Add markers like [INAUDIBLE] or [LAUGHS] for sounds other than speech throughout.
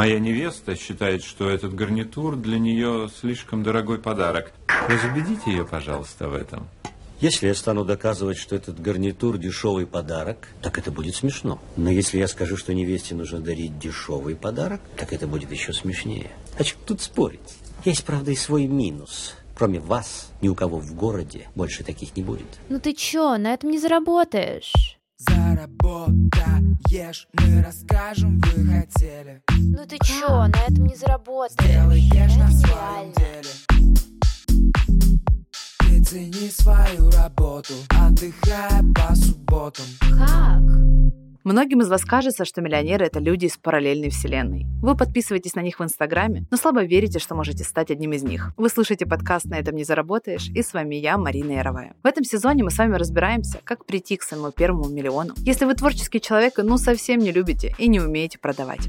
Моя невеста считает, что этот гарнитур для нее слишком дорогой подарок. Разубедите ее, пожалуйста, в этом. Если я стану доказывать, что этот гарнитур дешевый подарок, так это будет смешно. Но если я скажу, что невесте нужно дарить дешевый подарок, так это будет еще смешнее. А что тут спорить? Есть, правда, и свой минус. Кроме вас, ни у кого в городе больше таких не будет. Ну ты чё, на этом не заработаешь. Заработаешь, мы расскажем, вы хотели. Ну ты чё, на этом не заработаешь. Сделаешь на своем деле. Ты цени свою работу, отдыхая по субботам. Как? Многим из вас кажется, что миллионеры – это люди из параллельной вселенной. Вы подписываетесь на них в Инстаграме, но слабо верите, что можете стать одним из них. Вы слушаете подкаст «На этом не заработаешь» и с вами я, Марина Яровая. В этом сезоне мы с вами разбираемся, как прийти к своему первому миллиону, если вы творческий человек и ну совсем не любите и не умеете продавать.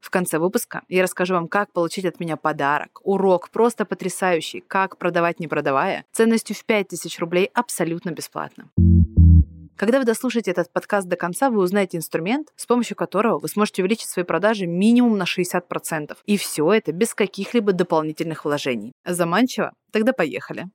В конце выпуска я расскажу вам, как получить от меня подарок, урок просто потрясающий, как продавать не продавая, ценностью в 5000 рублей абсолютно бесплатно. Когда вы дослушаете этот подкаст до конца, вы узнаете инструмент, с помощью которого вы сможете увеличить свои продажи минимум на 60%. И все это без каких-либо дополнительных вложений. Заманчиво? Тогда поехали.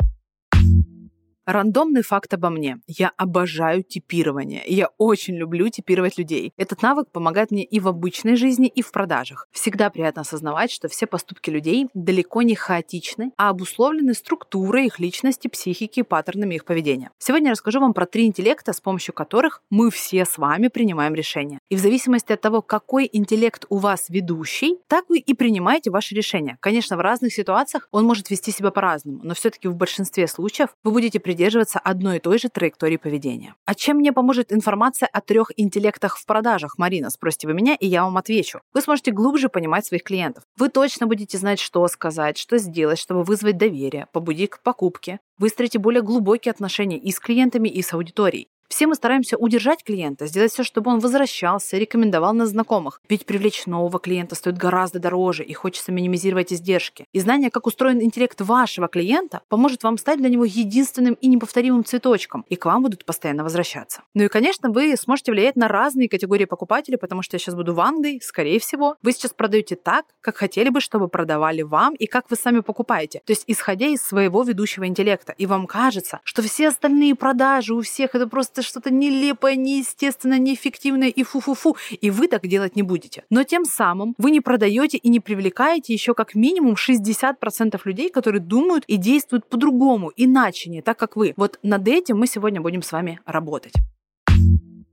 Рандомный факт обо мне. Я обожаю типирование. Я очень люблю типировать людей. Этот навык помогает мне и в обычной жизни, и в продажах. Всегда приятно осознавать, что все поступки людей далеко не хаотичны, а обусловлены структурой их личности, психики и паттернами их поведения. Сегодня я расскажу вам про три интеллекта, с помощью которых мы все с вами принимаем решения. И в зависимости от того, какой интеллект у вас ведущий, так вы и принимаете ваши решения. Конечно, в разных ситуациях он может вести себя по-разному, но все-таки в большинстве случаев вы будете придерживаться одной и той же траектории поведения. А чем мне поможет информация о трех интеллектах в продажах, Марина, спросите вы меня, и я вам отвечу. Вы сможете глубже понимать своих клиентов. Вы точно будете знать, что сказать, что сделать, чтобы вызвать доверие, побудить к покупке. Выстроите более глубокие отношения и с клиентами, и с аудиторией. Все мы стараемся удержать клиента, сделать все, чтобы он возвращался, рекомендовал нас знакомых. Ведь привлечь нового клиента стоит гораздо дороже и хочется минимизировать издержки. И знание, как устроен интеллект вашего клиента, поможет вам стать для него единственным и неповторимым цветочком, и к вам будут постоянно возвращаться. Ну и, конечно, вы сможете влиять на разные категории покупателей, потому что я сейчас буду вангой, скорее всего. Вы сейчас продаете так, как хотели бы, чтобы продавали вам, и как вы сами покупаете. То есть, исходя из своего ведущего интеллекта. И вам кажется, что все остальные продажи у всех это просто что-то нелепое, неестественное, неэффективное и фу-фу-фу, и вы так делать не будете. Но тем самым вы не продаете и не привлекаете еще как минимум 60% людей, которые думают и действуют по-другому, иначе, не так, как вы. Вот над этим мы сегодня будем с вами работать.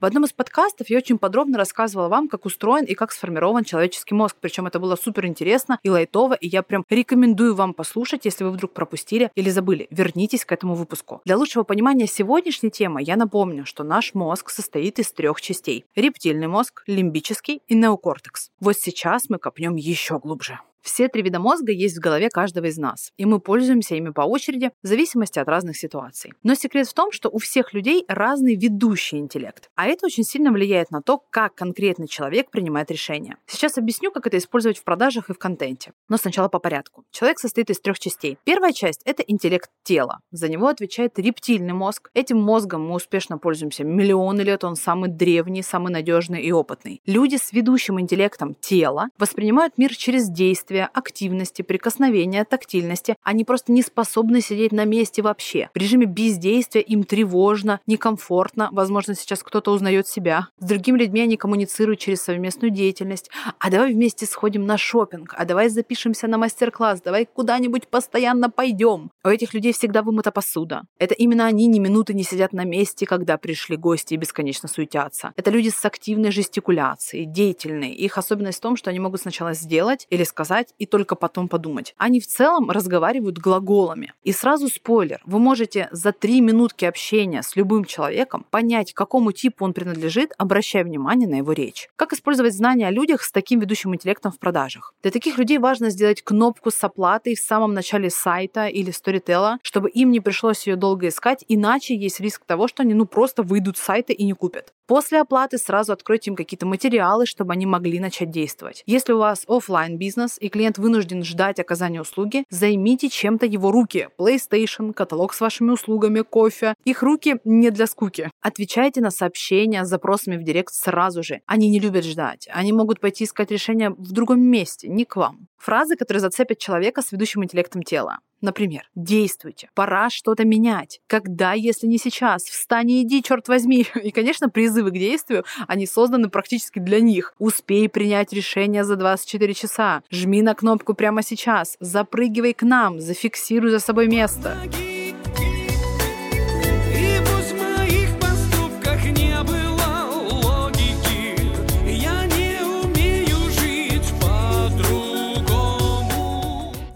В одном из подкастов я очень подробно рассказывала вам, как устроен и как сформирован человеческий мозг. Причем это было супер интересно и лайтово, и я прям рекомендую вам послушать, если вы вдруг пропустили или забыли. Вернитесь к этому выпуску. Для лучшего понимания сегодняшней темы я напомню, что наш мозг состоит из трех частей. Рептильный мозг, лимбический и неокортекс. Вот сейчас мы копнем еще глубже. Все три вида мозга есть в голове каждого из нас, и мы пользуемся ими по очереди в зависимости от разных ситуаций. Но секрет в том, что у всех людей разный ведущий интеллект, а это очень сильно влияет на то, как конкретный человек принимает решения. Сейчас объясню, как это использовать в продажах и в контенте. Но сначала по порядку. Человек состоит из трех частей. Первая часть – это интеллект тела. За него отвечает рептильный мозг. Этим мозгом мы успешно пользуемся миллионы лет, он самый древний, самый надежный и опытный. Люди с ведущим интеллектом тела воспринимают мир через действия, активности, прикосновения, тактильности. Они просто не способны сидеть на месте вообще. В режиме бездействия им тревожно, некомфортно. Возможно, сейчас кто-то узнает себя. С другими людьми они коммуницируют через совместную деятельность. А давай вместе сходим на шопинг, а давай запишемся на мастер-класс, давай куда-нибудь постоянно пойдем. У этих людей всегда вымыта посуда. Это именно они ни минуты не сидят на месте, когда пришли гости и бесконечно суетятся. Это люди с активной жестикуляцией, деятельные. Их особенность в том, что они могут сначала сделать или сказать, и только потом подумать. Они в целом разговаривают глаголами. И сразу спойлер, вы можете за три минутки общения с любым человеком понять, к какому типу он принадлежит, обращая внимание на его речь. Как использовать знания о людях с таким ведущим интеллектом в продажах? Для таких людей важно сделать кнопку с оплатой в самом начале сайта или сторителла, чтобы им не пришлось ее долго искать, иначе есть риск того, что они ну просто выйдут с сайта и не купят. После оплаты сразу откройте им какие-то материалы, чтобы они могли начать действовать. Если у вас оффлайн бизнес и клиент вынужден ждать оказания услуги, займите чем-то его руки. PlayStation, каталог с вашими услугами, кофе. Их руки не для скуки. Отвечайте на сообщения с запросами в директ сразу же. Они не любят ждать. Они могут пойти искать решение в другом месте, не к вам. Фразы, которые зацепят человека с ведущим интеллектом тела. Например, действуйте, пора что-то менять. Когда, если не сейчас? Встань и иди, черт возьми. [LAUGHS] И, конечно, призывы к действию, они созданы практически для них. Успей принять решение за 24 часа. Жми на кнопку прямо сейчас. Запрыгивай к нам. Зафиксируй за собой место. И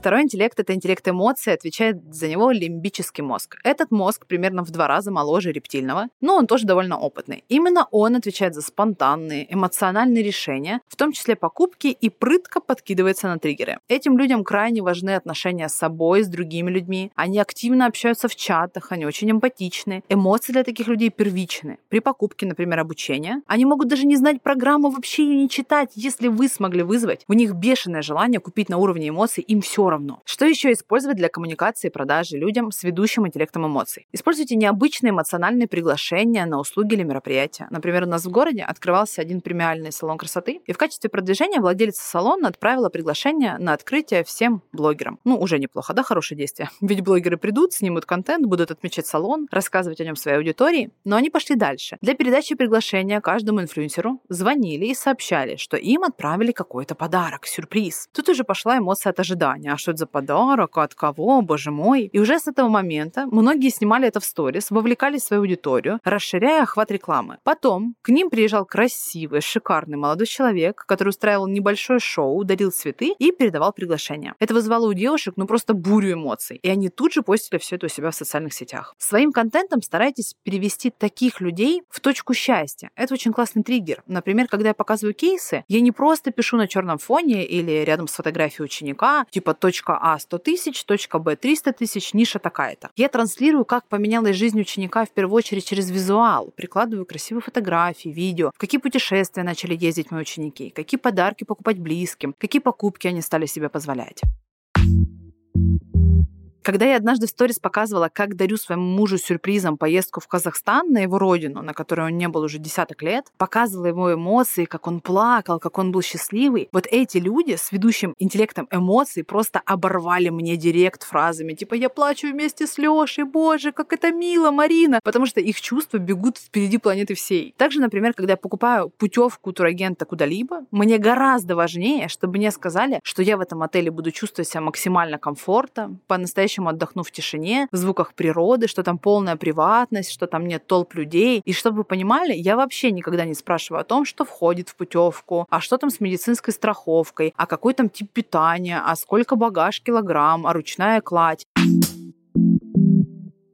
Второй интеллект — это интеллект эмоций, отвечает за него лимбический мозг. Этот мозг примерно в два раза моложе рептильного, но он тоже довольно опытный. Именно он отвечает за спонтанные, эмоциональные решения, в том числе покупки, и прытко подкидывается на триггеры. Этим людям крайне важны отношения с собой, с другими людьми. Они активно общаются в чатах, они очень эмпатичны. Эмоции для таких людей первичны. При покупке, например, обучения, они могут даже не знать программу, вообще ее не читать, если вы смогли вызвать в них бешеное желание купить на уровне эмоций, им все равно. Что еще использовать для коммуникации и продажи людям с ведущим интеллектом эмоций? Используйте необычные эмоциональные приглашения на услуги или мероприятия. Например, у нас в городе открывался один премиальный салон красоты, и в качестве продвижения владелица салона отправила приглашение на открытие всем блогерам. Ну, уже неплохо, да, хорошее действие. [LAUGHS] Ведь блогеры придут, снимут контент, будут отмечать салон, рассказывать о нем своей аудитории, но они пошли дальше. Для передачи приглашения каждому инфлюенсеру звонили и сообщали, что им отправили какой-то подарок, сюрприз. Тут уже пошла эмоция от ожидания. Что это за подарок? От кого? Боже мой. И уже с этого момента многие снимали это в сторис, вовлекали свою аудиторию, расширяя охват рекламы. Потом к ним приезжал красивый, шикарный молодой человек, который устраивал небольшое шоу, дарил цветы и передавал приглашение. Это вызвало у девушек ну просто бурю эмоций. И они тут же постили все это у себя в социальных сетях. Своим контентом старайтесь перевести таких людей в точку счастья. Это очень классный триггер. Например, когда я показываю кейсы, я не просто пишу на черном фоне или рядом с фотографией ученика, типа точка А 100 тысяч, точка Б 300 тысяч, ниша такая-то. Я транслирую, как поменялась жизнь ученика в первую очередь через визуал. Прикладываю красивые фотографии, видео, в какие путешествия начали ездить мои ученики, какие подарки покупать близким, какие покупки они стали себе позволять. Когда я однажды в сторис показывала, как дарю своему мужу сюрпризом поездку в Казахстан на его родину, на которой он не был уже десяток лет, показывала его эмоции, как он плакал, как он был счастливый, вот эти люди с ведущим интеллектом эмоций просто оборвали мне директ фразами типа «Я плачу вместе с Лешей, боже, как это мило, Марина!» Потому что их чувства бегут впереди планеты всей. Также, например, когда я покупаю путевку турагента куда-либо, мне гораздо важнее, чтобы мне сказали, что я в этом отеле буду чувствовать себя максимально комфортно, по-настоящему отдохну в тишине, в звуках природы, что там полная приватность, что там нет толп людей. И чтобы вы понимали, я вообще никогда не спрашиваю о том, что входит в путевку, а что там с медицинской страховкой, а какой там тип питания, а сколько багаж килограмм, а ручная кладь.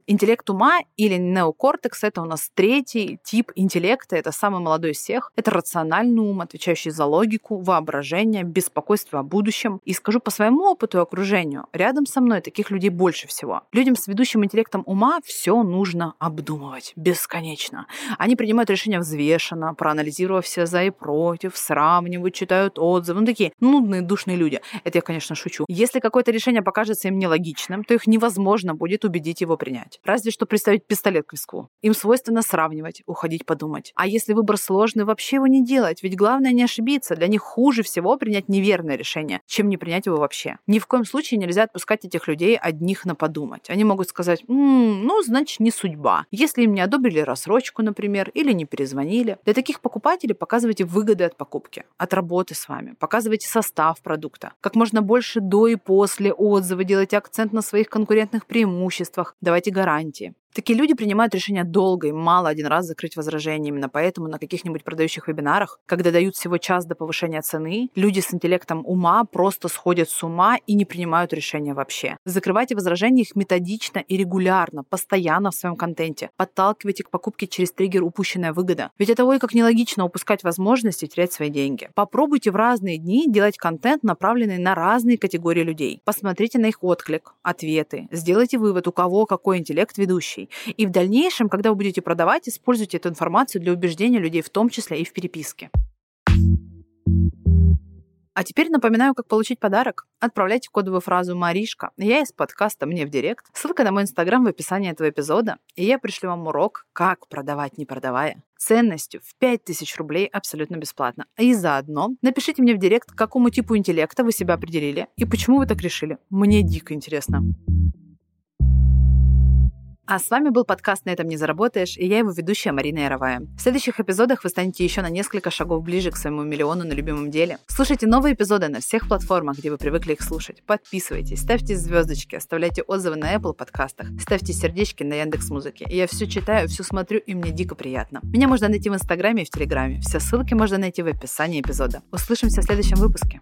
Интеллект ума или неокортекс — это у нас третий тип интеллекта, это самый молодой из всех. Это рациональный ум, отвечающий за логику, воображение, беспокойство о будущем. И скажу по своему опыту и окружению, рядом со мной таких людей больше всего. Людям с ведущим интеллектом ума все нужно обдумывать бесконечно. Они принимают решения взвешенно, проанализировав все за и против, сравнивают, читают отзывы. Ну, такие нудные, душные люди. Это я, конечно, шучу. Если какое-то решение покажется им нелогичным, то их невозможно будет убедить его принять. Разве что приставить пистолет к виску. Им свойственно сравнивать, уходить подумать. А если выбор сложный, вообще его не делать. Ведь главное не ошибиться. Для них хуже всего принять неверное решение, чем не принять его вообще. Ни в коем случае нельзя отпускать этих людей одних на подумать. Они могут сказать, «М, ну, значит, не судьба. Если им не одобрили рассрочку, например, или не перезвонили. Для таких покупателей показывайте выгоды от покупки, от работы с вами. Показывайте состав продукта. Как можно больше до и после отзывы. Делайте акцент на своих конкурентных преимуществах. Давайте гарантии гарантии. Такие люди принимают решение долго и мало один раз закрыть возражение. Именно поэтому на каких-нибудь продающих вебинарах, когда дают всего час до повышения цены, люди с интеллектом ума просто сходят с ума и не принимают решения вообще. Закрывайте возражения их методично и регулярно, постоянно в своем контенте. Подталкивайте к покупке через триггер упущенная выгода. Ведь это ой как нелогично упускать возможности терять свои деньги. Попробуйте в разные дни делать контент, направленный на разные категории людей. Посмотрите на их отклик, ответы. Сделайте вывод, у кого какой интеллект ведущий. Людей. И в дальнейшем, когда вы будете продавать, используйте эту информацию для убеждения людей, в том числе и в переписке. А теперь напоминаю, как получить подарок. Отправляйте кодовую фразу «Маришка». Я из подкаста «Мне в директ». Ссылка на мой инстаграм в описании этого эпизода. И я пришлю вам урок «Как продавать, не продавая» ценностью в 5000 рублей абсолютно бесплатно. И заодно напишите мне в директ, к какому типу интеллекта вы себя определили и почему вы так решили. Мне дико интересно. А с вами был подкаст «На этом не заработаешь» и я его ведущая Марина Яровая. В следующих эпизодах вы станете еще на несколько шагов ближе к своему миллиону на любимом деле. Слушайте новые эпизоды на всех платформах, где вы привыкли их слушать. Подписывайтесь, ставьте звездочки, оставляйте отзывы на Apple подкастах, ставьте сердечки на Яндекс Музыке. Я все читаю, все смотрю, и мне дико приятно. Меня можно найти в Инстаграме и в Телеграме. Все ссылки можно найти в описании эпизода. Услышимся в следующем выпуске.